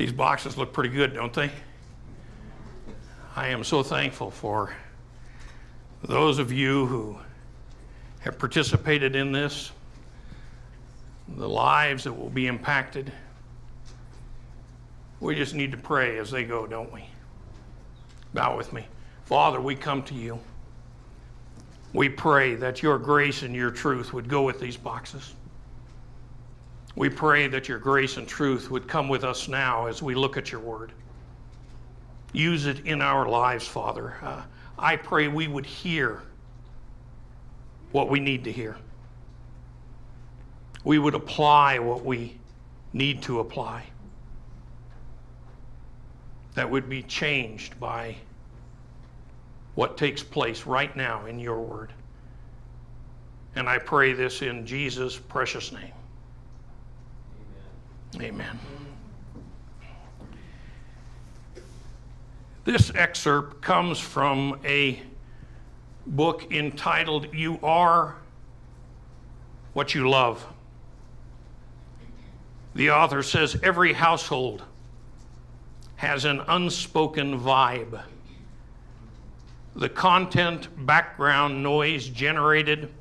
These boxes look pretty good, don't they? I am so thankful for those of you who have participated in this, the lives that will be impacted. We just need to pray as they go, don't we? Bow with me. Father, we come to you. We pray that your grace and your truth would go with these boxes. We pray that your grace and truth would come with us now as we look at your word. Use it in our lives, Father. Uh, I pray we would hear what we need to hear. We would apply what we need to apply. That would be changed by what takes place right now in your word. And I pray this in Jesus' precious name. Amen. This excerpt comes from a book entitled You Are What You Love. The author says every household has an unspoken vibe. The content background noise generated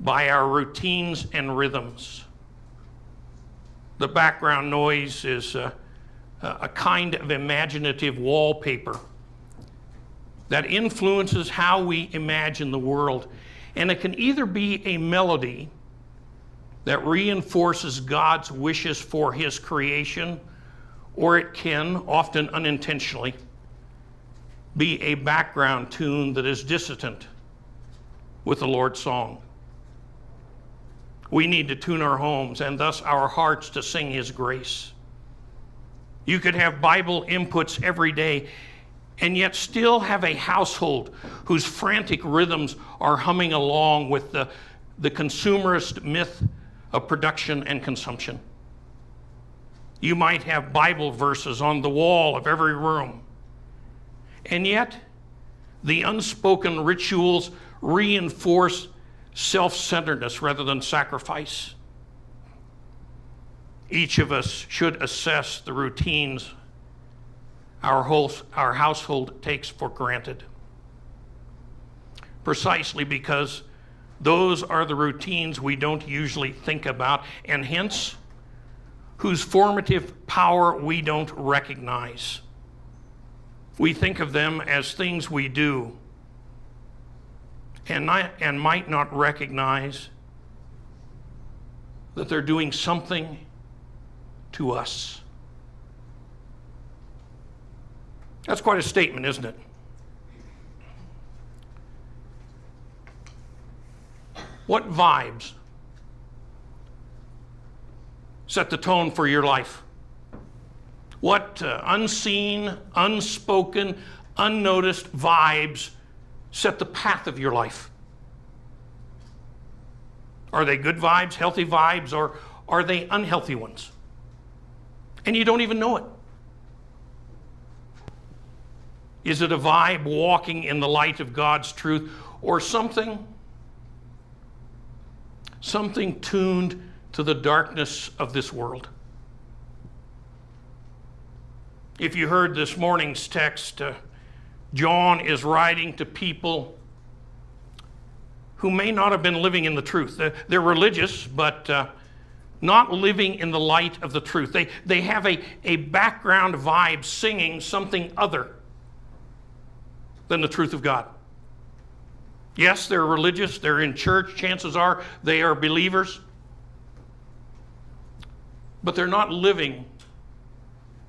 by our routines and rhythms. The background noise is a, a kind of imaginative wallpaper that influences how we imagine the world. And it can either be a melody that reinforces God's wishes for His creation, or it can, often unintentionally, be a background tune that is dissonant with the Lord's song. We need to tune our homes and thus our hearts to sing His grace. You could have Bible inputs every day and yet still have a household whose frantic rhythms are humming along with the, the consumerist myth of production and consumption. You might have Bible verses on the wall of every room, and yet the unspoken rituals reinforce self centeredness rather than sacrifice. Each of us should assess the routines our, whole, our household takes for granted. Precisely because those are the routines we don't usually think about, and hence, whose formative power we don't recognize. We think of them as things we do and, not, and might not recognize that they're doing something to us. That's quite a statement, isn't it? What vibes set the tone for your life? What uh, unseen, unspoken, unnoticed vibes set the path of your life? Are they good vibes, healthy vibes, or are they unhealthy ones? And you don't even know it. Is it a vibe walking in the light of God's truth or something? Something tuned to the darkness of this world. If you heard this morning's text, uh, John is writing to people who may not have been living in the truth. They're, religious, but uh, not living in the light of the truth. They, they have a, a background vibe singing something other than the truth of God. Yes, they're religious, they're in church, chances are they are believers, but they're not living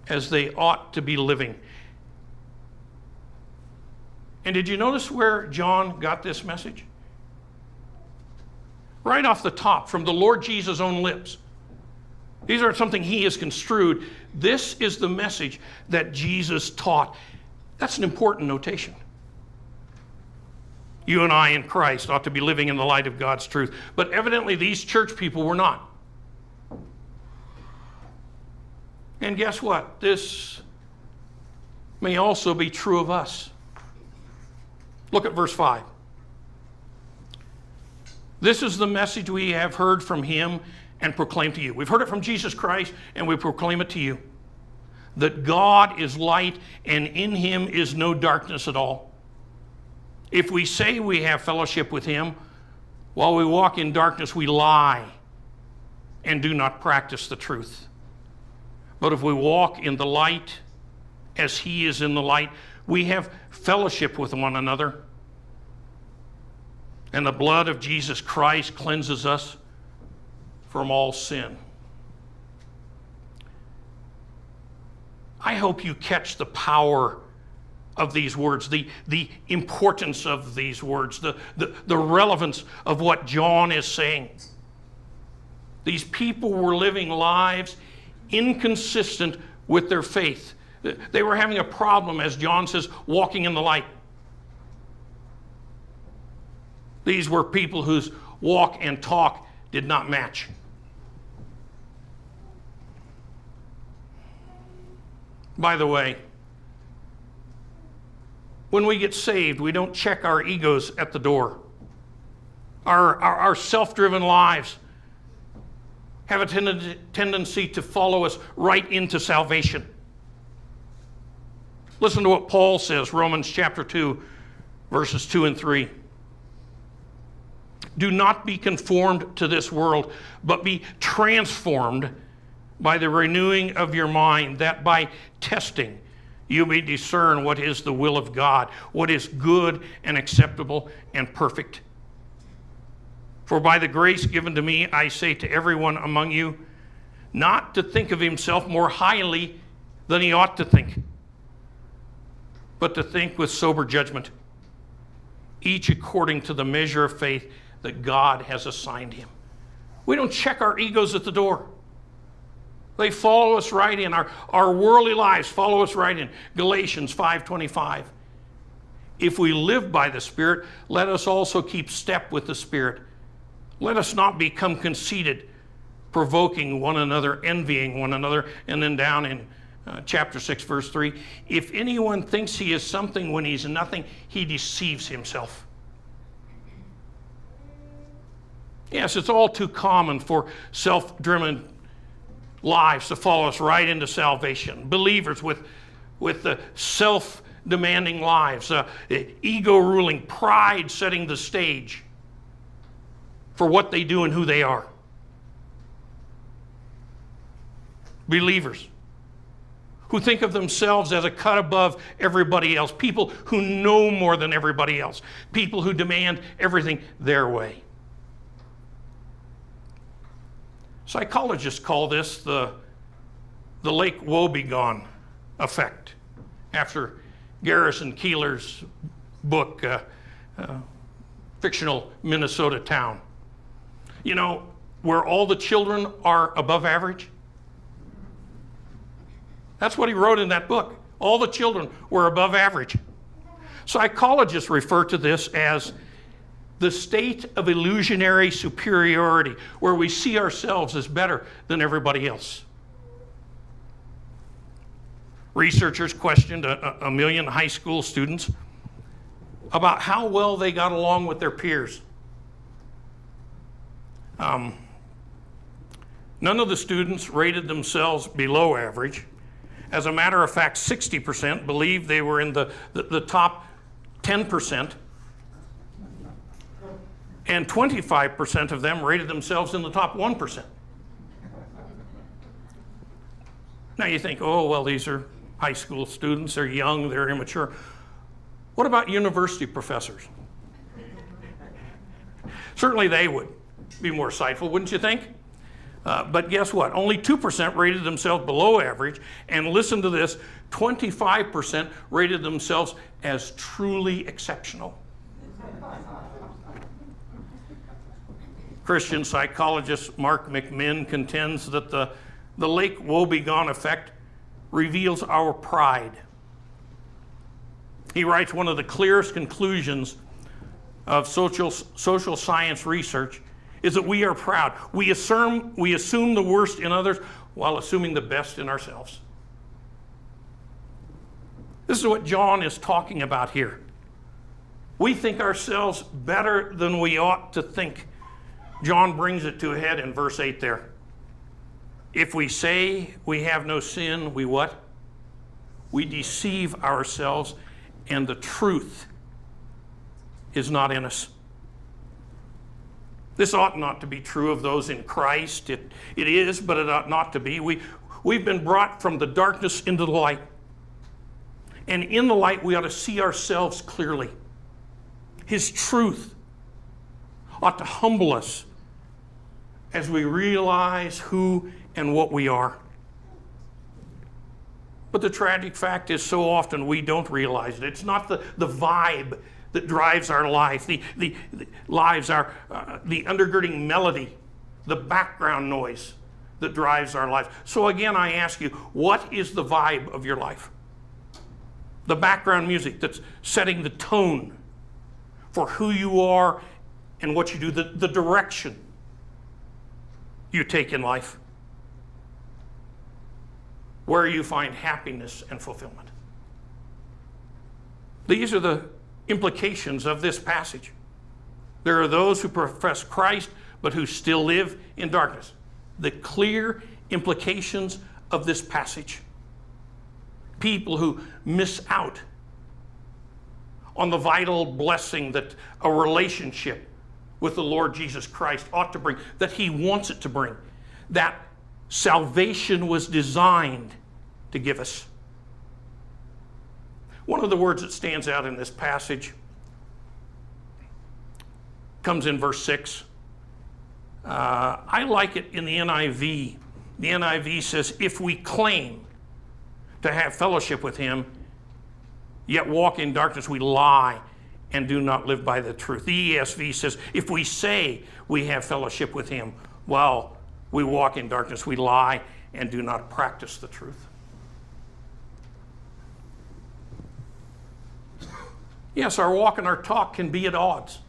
as they ought to be living. And did you notice where John got this message? Right off the top, from the Lord Jesus' own lips. These aren't something he has construed. This is the message that Jesus taught. That's an important notation. You and I in Christ ought to be living in the light of God's truth. But evidently, these church people were not. And guess what? This may also be true of us. Look at verse 5. This is the message we have heard from him and proclaim to you. We've heard it from Jesus Christ and we proclaim it to you that God is light and in him is no darkness at all. If we say we have fellowship with him, while we walk in darkness, we lie and do not practice the truth. But if we walk in the light as he is in the light, we have fellowship with one another. And the blood of Jesus Christ cleanses us from all sin. I hope you catch the power of these words, the, the importance of these words, the, the, the relevance of what John is saying. These people were living lives inconsistent with their faith. They were having a problem, as John says, walking in the light. These were people whose walk and talk did not match. By the way, when we get saved, we don't check our egos at the door. Our, our, our self driven lives have a ten- tendency to follow us right into salvation. Listen to what Paul says, Romans chapter 2, verses 2 and 3. Do not be conformed to this world, but be transformed by the renewing of your mind, that by testing you may discern what is the will of God, what is good and acceptable and perfect. For by the grace given to me, I say to everyone among you, not to think of himself more highly than he ought to think, but to think with sober judgment, each according to the measure of faith that God has assigned him. We don't check our egos at the door. They follow us right in. Our, our worldly lives follow us right in. Galatians 5.25. If we live by the Spirit, let us also keep step with the Spirit. Let us not become conceited, provoking one another, envying one another. And then down in uh, chapter 6, verse 3 if anyone thinks he is something when he's nothing, he deceives himself. Yes, it's all too common for self driven lives to follow us right into salvation. Believers with, with the self demanding lives, uh, ego ruling, pride setting the stage for what they do and who they are. Believers who think of themselves as a cut above everybody else, people who know more than everybody else, people who demand everything their way. Psychologists call this the, the Lake Wobegon effect, after Garrison Keillor's book, uh, uh, Fictional Minnesota Town. You know, where all the children are above average? That's what he wrote in that book. All the children were above average. Psychologists refer to this as the state of illusionary superiority, where we see ourselves as better than everybody else. Researchers questioned a, a, million high school students about how well they got along with their peers. Um, none of the students rated themselves below average. As a matter of fact, 60% believe they were in the, the, the top 10% and 25% of them rated themselves in the top 1%. Now you think, oh, well, these are high school students, they're young, they're immature. What about university professors? Certainly they would be more insightful, wouldn't you think? Uh, but guess what? Only 2% rated themselves below average, and listen to this 25% rated themselves as truly exceptional. Christian psychologist Mark McMinn contends that the, the Lake Wobegon effect reveals our pride. He writes one of the clearest conclusions of social, social science research is that we are proud. We assume, we assume the worst in others while assuming the best in ourselves. This is what John is talking about here. We think ourselves better than we ought to think. John brings it to a head in verse 8 there. If we say we have no sin, we what? we deceive ourselves, and the truth is not in us. This ought not to be true of those in Christ. It, it is, but it ought not to be. We, we've been brought from the darkness into the light. And in the light, we ought to see ourselves clearly. His truth ought to humble us as we realize who and what we are. But the tragic fact is, so often we don't realize it. It's not the, the vibe that drives our life, the, the, the lives, our, uh, the undergirding melody, the background noise that drives our life. So again, I ask you, what is the vibe of your life? The background music that's setting the tone for who you are and what you do, the, the direction you take in life, where you find happiness and fulfillment. These are the implications of this passage. There are those who profess Christ, but who still live in darkness. The clear implications of this passage. People who miss out on the vital blessing that a relationship with the Lord Jesus Christ ought to bring, that He wants it to bring, that salvation was designed to give us. One of the words that stands out in this passage comes in verse 6. Uh, I like it in the NIV. The NIV says, If we claim to have fellowship with him, yet walk in darkness, we lie and do not live by the truth. The ESV says, If we say we have fellowship with him while we walk in darkness, we lie and do not practice the truth. Yes, our walk and our talk can be at odds.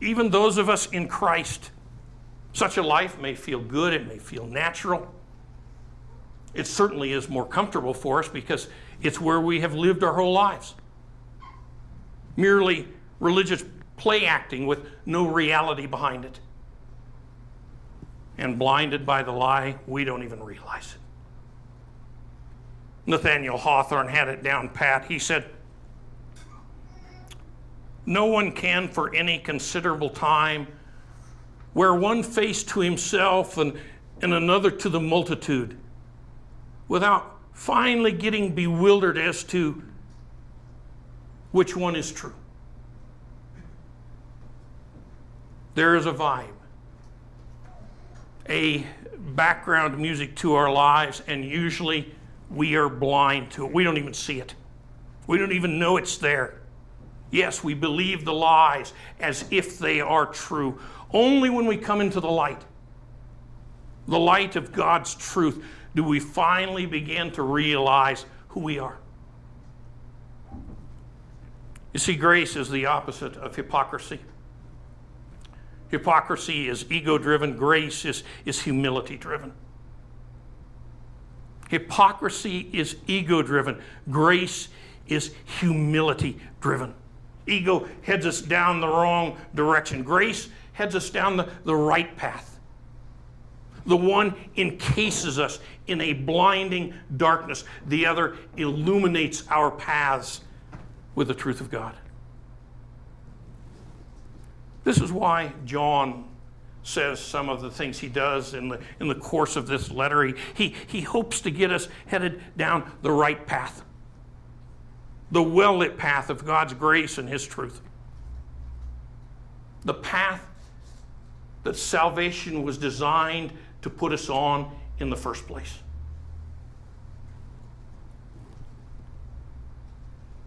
Even those of us in Christ, such a life may feel good, it may feel natural. It certainly is more comfortable for us because it's where we have lived our whole lives. Merely religious play acting with no reality behind it. And blinded by the lie, we don't even realize it. Nathaniel Hawthorne had it down pat. He said, no one can for any considerable time wear one face to himself and, and another to the multitude without finally getting bewildered as to which one is true. There is a vibe, a background music to our lives, and usually we are blind to it. We don't even see it, we don't even know it's there. Yes, we believe the lies as if they are true. Only when we come into the light, the light of God's truth, do we finally begin to realize who we are. You see, grace is the opposite of hypocrisy. Hypocrisy is ego driven, grace is, is humility driven. Hypocrisy is ego driven, grace is humility driven. Ego heads us down the wrong direction. Grace heads us down the, the right path. The one encases us in a blinding darkness, the other illuminates our paths with the truth of God. This is why John says some of the things he does in the, in the course of this letter. He, he, he hopes to get us headed down the right path the well lit path of God's grace and His truth. The path that salvation was designed to put us on in the first place.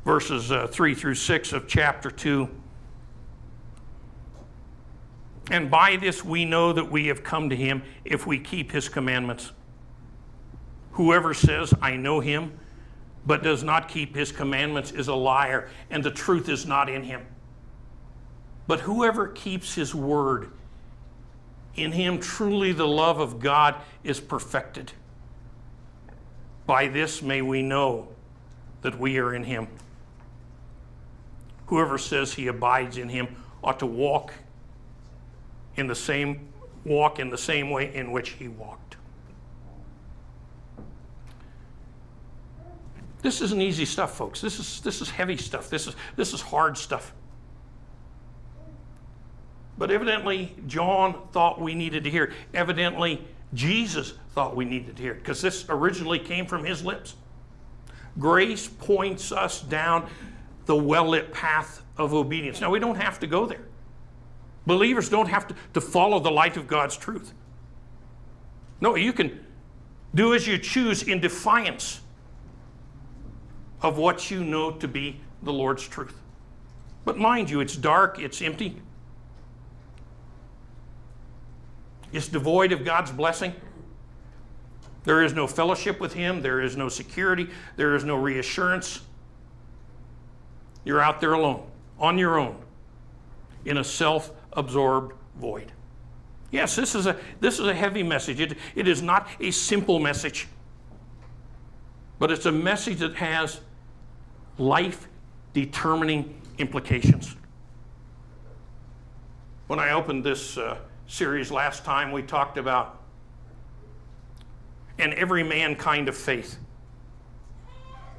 Verses uh, 3 through 6 of chapter 2. And by this we know that we have come to him if we keep his commandments. Whoever says, I know him, but does not keep his commandments is a liar, and the truth is not in him. But whoever keeps his word, in him truly the love of God is perfected. By this may we know that we are in him. Whoever says he abides in him ought to walk in the same walk in the same way in which he walked. This isn't easy stuff, folks. This is, this is heavy stuff. This is, this is hard stuff. But evidently, John thought we needed to hear it. Evidently, Jesus thought we needed to hear it because this originally came from his lips. Grace points us down the well lit path of obedience. Now, we don't have to go there. Believers don't have to, to follow the light of God's truth. No, you can do as you choose in defiance of what you know to be the Lord's truth. But mind you, it's dark, it's empty, it's devoid of God's blessing. There is no fellowship with Him, there is no security, there is no reassurance. You're out there alone, on your own, in a self absorbed void. Yes, this is a, this is a heavy message. It, it is not a simple message, but it's a message that has life determining implications. When I opened this uh, series last time, we talked about an every man kind of faith.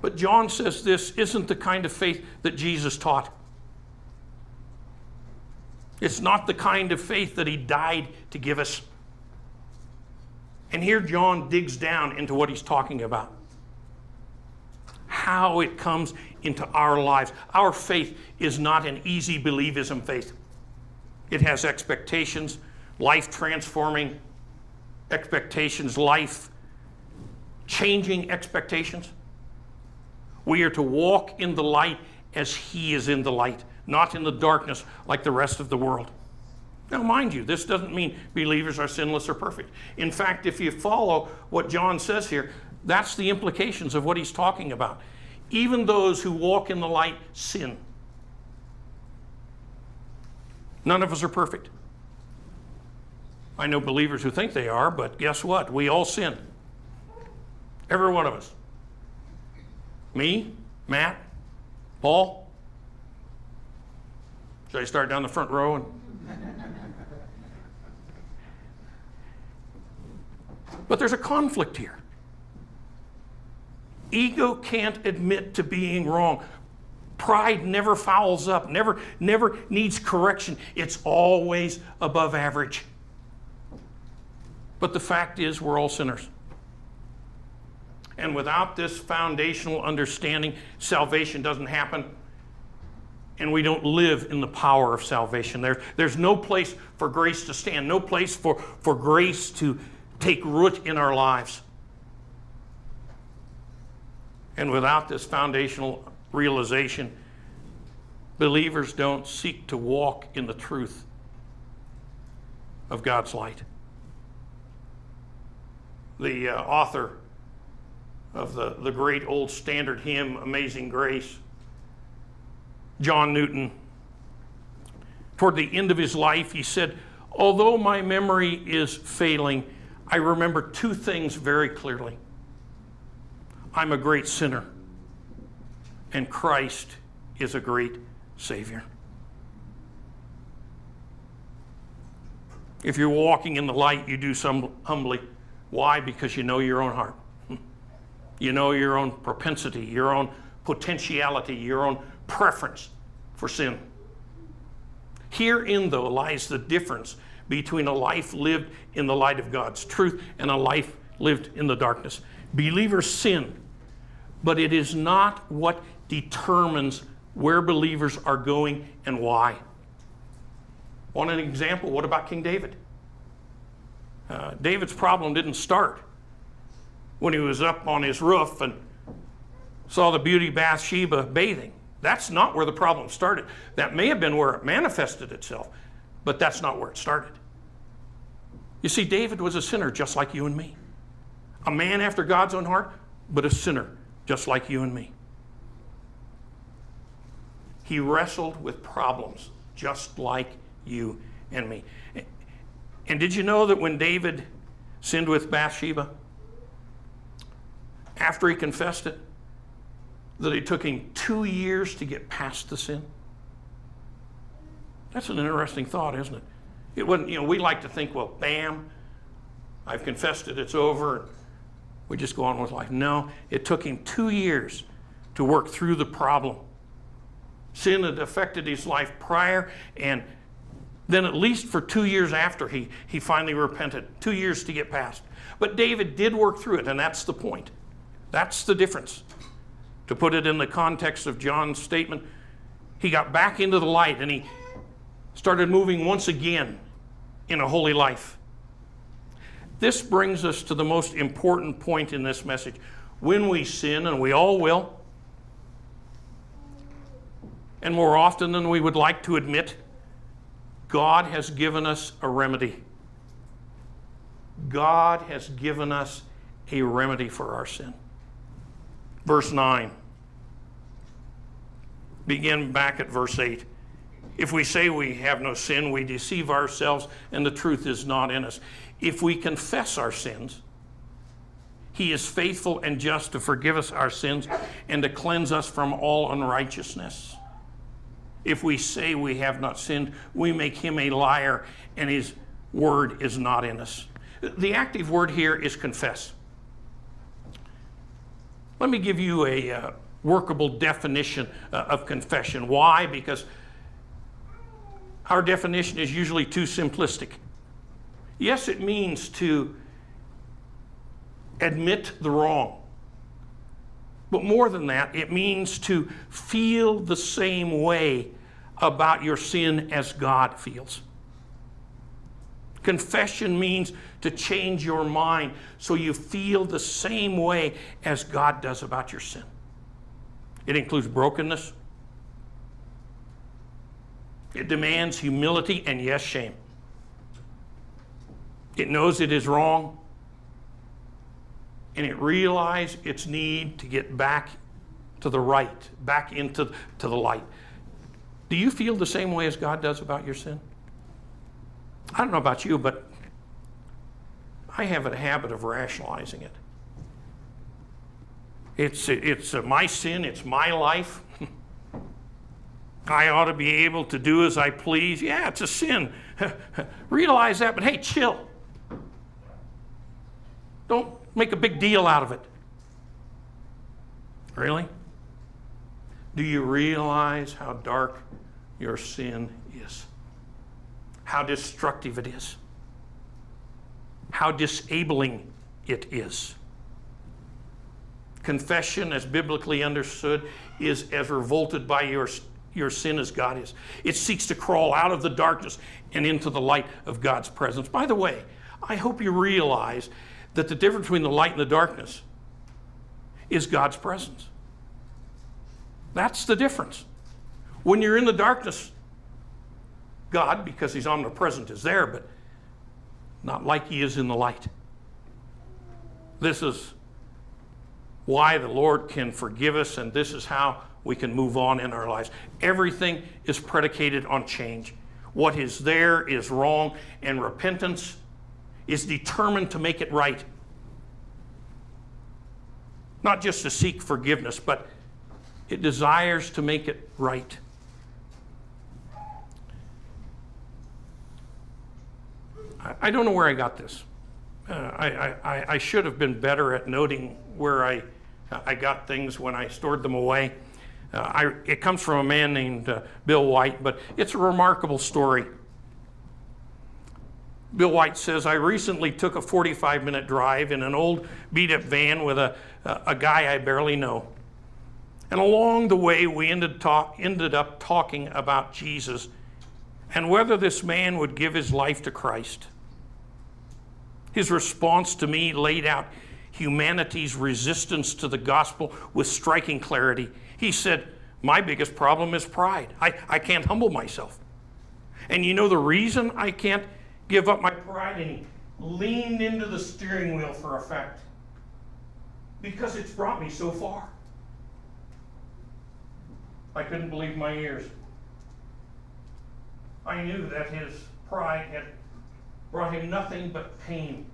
But John says this isn't the kind of faith that Jesus taught. It's not the kind of faith that he died to give us. And here John digs down into what he's talking about how it comes into our lives. Our faith is not an easy believism faith, it has expectations, life transforming expectations, life changing expectations. We are to walk in the light as he is in the light not in the darkness like the rest of the world. Now, mind you, this doesn't mean believers are sinless or perfect. In fact, if you follow what John says here, that's the implications of what he's talking about. Even those who walk in the light sin. None of us are perfect. I know believers who think they are, but guess what? We all sin. Every one of us. Me, Matt, Paul, should I start down the front row? And... but there's a conflict here. Ego can't admit to being wrong. Pride never fouls up, never, never needs correction. It's always above average. But the fact is, we're all sinners. And without this foundational understanding, salvation doesn't happen and we don't live in the power of salvation. There, there's no place for grace to stand, no place for, for grace to take root in our lives. And without this foundational realization, believers don't seek to walk in the truth of God's light. The uh, author of the, the great old standard hymn, Amazing Grace, John Newton. Toward the end of his life, he said, Although my memory is failing, I remember two things very clearly. I'm a great sinner, and Christ is a great Savior. If you're walking in the light, you do so humbly. Why? Because you know your own heart. You know your own propensity, your own potentiality, your own preference for sin. Herein, though, lies the difference between a life lived in the light of God's truth and a life lived in the darkness. Believers sin, but it is not what determines where believers are going and why. Want an example? What about King David? Uh, David's problem didn't start when he was up on his roof and saw the beauty Bathsheba bathing. That's not where the problem started. That may have been where it manifested itself, but that's not where it started. You see, David was a sinner just like you and me. A man after God's own heart, but a sinner just like you and me. He wrestled with problems just like you and me. And did you know that when David sinned with Bathsheba, after he confessed it, that it took him two years to get past the sin? That's an interesting thought, isn't it? It wasn't, you know, we like to think, well, bam, I've confessed it, it's over. We just go on with life. No, it took him two years to work through the problem. Sin had affected his life prior, and then at least for two years after he, he finally repented. Two years to get past. But David did work through it, and that's the point. That's the difference. To put it in the context of John's statement, he got back into the light and he started moving once again in a holy life. This brings us to the most important point in this message. When we sin, and we all will, and more often than we would like to admit, God has given us a remedy. God has given us a remedy for our sin. Verse 9. Begin back at verse 8. If we say we have no sin, we deceive ourselves and the truth is not in us. If we confess our sins, he is faithful and just to forgive us our sins and to cleanse us from all unrighteousness. If we say we have not sinned, we make him a liar and his word is not in us. The active word here is confess. Let me give you a uh, workable definition uh, of confession. Why? Because our definition is usually too simplistic. Yes, it means to admit the wrong. But more than that, it means to feel the same way about your sin as God feels. Confession means to change your mind so you feel the same way as God does about your sin. It includes brokenness, it demands humility and, yes, shame. It knows it is wrong, and it realizes its need to get back to the right, back into to the light. Do you feel the same way as God does about your sin? I don't know about you, but I have a habit of rationalizing it. It's, it's my sin, it's my life. I ought to be able to do as I please. Yeah, it's a sin. Realize that, but hey, chill. Don't make a big deal out of it. Really? Do you realize how dark your sin is? How destructive it is? How disabling it is? Confession, as biblically understood, is as revolted by your your sin as God is. It seeks to crawl out of the darkness and into the light of God's presence. By the way, I hope you realize that the difference between the light and the darkness is God's presence. That's the difference. When you're in the darkness, God, because He's omnipresent, is there, but not like He is in the light. This is why the Lord can forgive us, and this is how we can move on in our lives. Everything is predicated on change. What is there is wrong, and repentance is determined to make it right. Not just to seek forgiveness, but it desires to make it right. I, don't know where I got this. Uh, I, I, I should have been better at noting where I, I got things when I stored them away. Uh, I, it comes from a man named uh, Bill White, but it's a remarkable story. Bill White says, I recently took a 45 minute drive in an old beat up van with a, a guy I barely know. And along the way, we ended, talk, ended up talking about Jesus and whether this man would give his life to Christ. His response to me laid out humanity's resistance to the gospel with striking clarity. He said, My biggest problem is pride. I, I can't humble myself. And you know the reason I can't give up my pride? And he leaned into the steering wheel for effect. Because it's brought me so far. I couldn't believe my ears. I knew that his pride had brought him nothing but pain.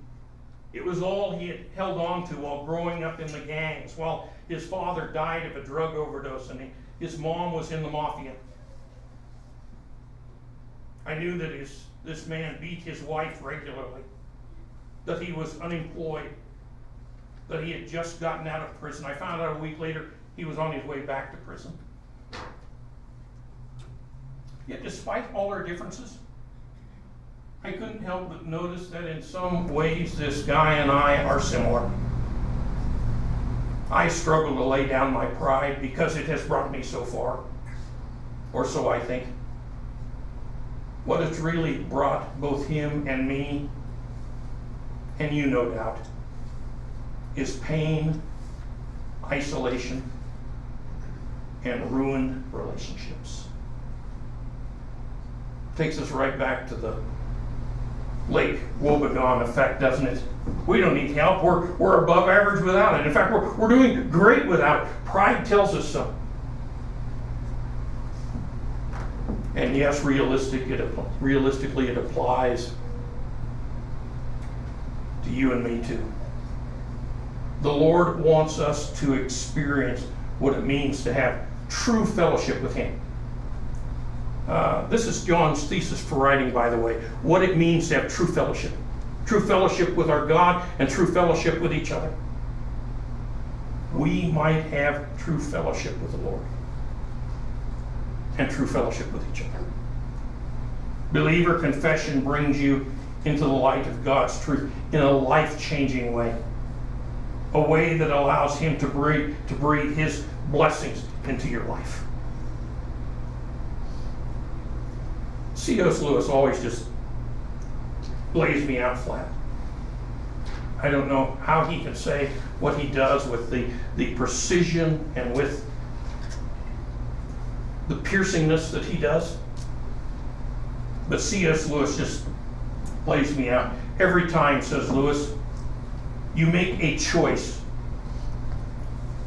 It was all he had held on to while growing up in the gangs, while his father died of a drug overdose and he, his mom was in the mafia. I knew that his, this man beat his wife regularly, that he was unemployed, that he had just gotten out of prison. I found out a week later he was on his way back to prison. Yet, despite all our differences, I couldn't help but notice that in some ways this guy and I are similar. I struggle to lay down my pride because it has brought me so far, or so I think. What has really brought both him and me, and you no doubt, is pain, isolation, and ruined relationships. Takes us right back to the Lake Wobegon effect, doesn't it? We don't need help. We're, we're above average without it. In fact, we're, we're doing great without it. Pride tells us so. And yes, realistic, it, realistically, it applies to you and me too. The Lord wants us to experience what it means to have true fellowship with Him. Uh, this is John's thesis for writing, by the way, what it means to have true fellowship. True fellowship with our God and true fellowship with each other. We might have true fellowship with the Lord and true fellowship with each other. Believer confession brings you into the light of God's truth in a life changing way. A way that allows Him to breathe, to breathe His blessings into your life. C.S. Lewis always just lays me out flat. I don't know how he can say what he does with the, the precision and with the piercingness that he does. But C.S. Lewis just lays me out. Every time, says Lewis, you make a choice.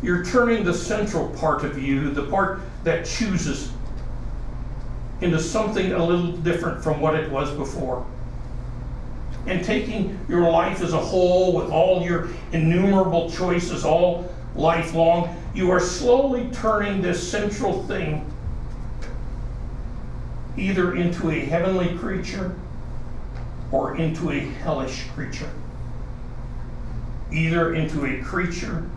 You're turning the central part of you, the part that chooses into something a little different from what it was before. And taking your life as a whole with all your innumerable choices all lifelong, you are slowly turning this central thing either into a heavenly creature or into a hellish creature. Either into a creature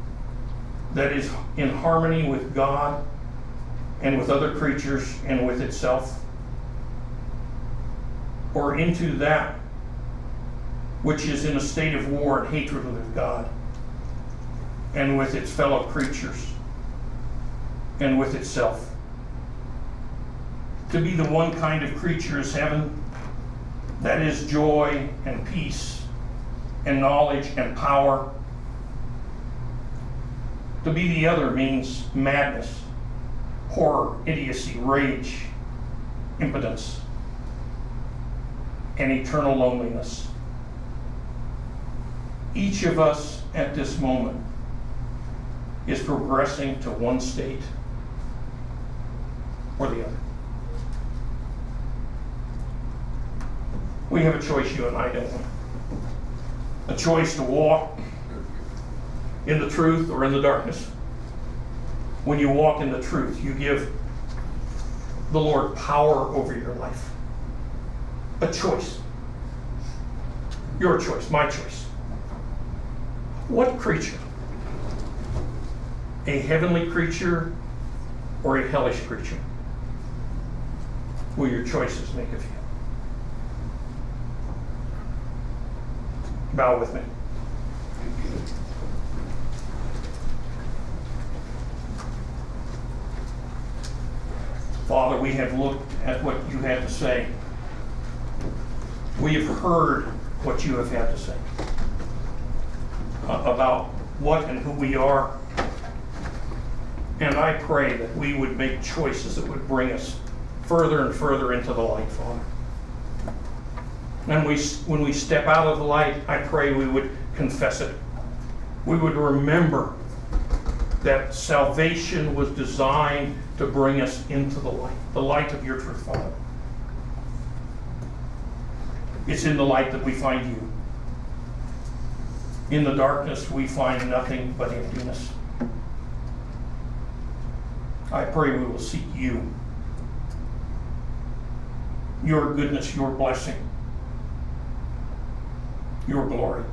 that is in harmony with God and with other creatures and with itself, or into that which is in a state of war and hatred with God and with its fellow creatures and with itself. To be the one kind of creature is heaven, that is joy and peace and knowledge and power. To be the other means madness horror, idiocy, rage, impotence, and eternal loneliness. Each of us at this moment is progressing to one state or the other. We have a choice, you and I don't. A choice to walk in the truth or in the darkness when you walk in the truth, you give the Lord power over your life. A choice. Your choice, my choice. What creature? A heavenly creature or a hellish creature? Will your choices make of you? Bow with me. Father, we have looked at what you had to say. We have heard what you have had to say uh, about what and who we are. And I pray that we would make choices that would bring us further and further into the light, Father. And we, when we step out of the light, I pray we would confess it. We would remember that salvation was designed to bring us into the light, the light of your truth, Father. It's in the light that we find you. In the darkness, we find nothing but emptiness. I pray we will seek you, your goodness, your blessing, your glory.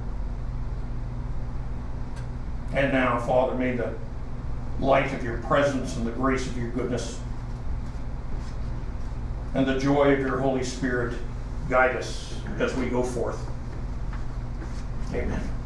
And now, Father, may the light of your presence and the grace of your goodness and the joy of your Holy Spirit guide us as we go forth. Amen.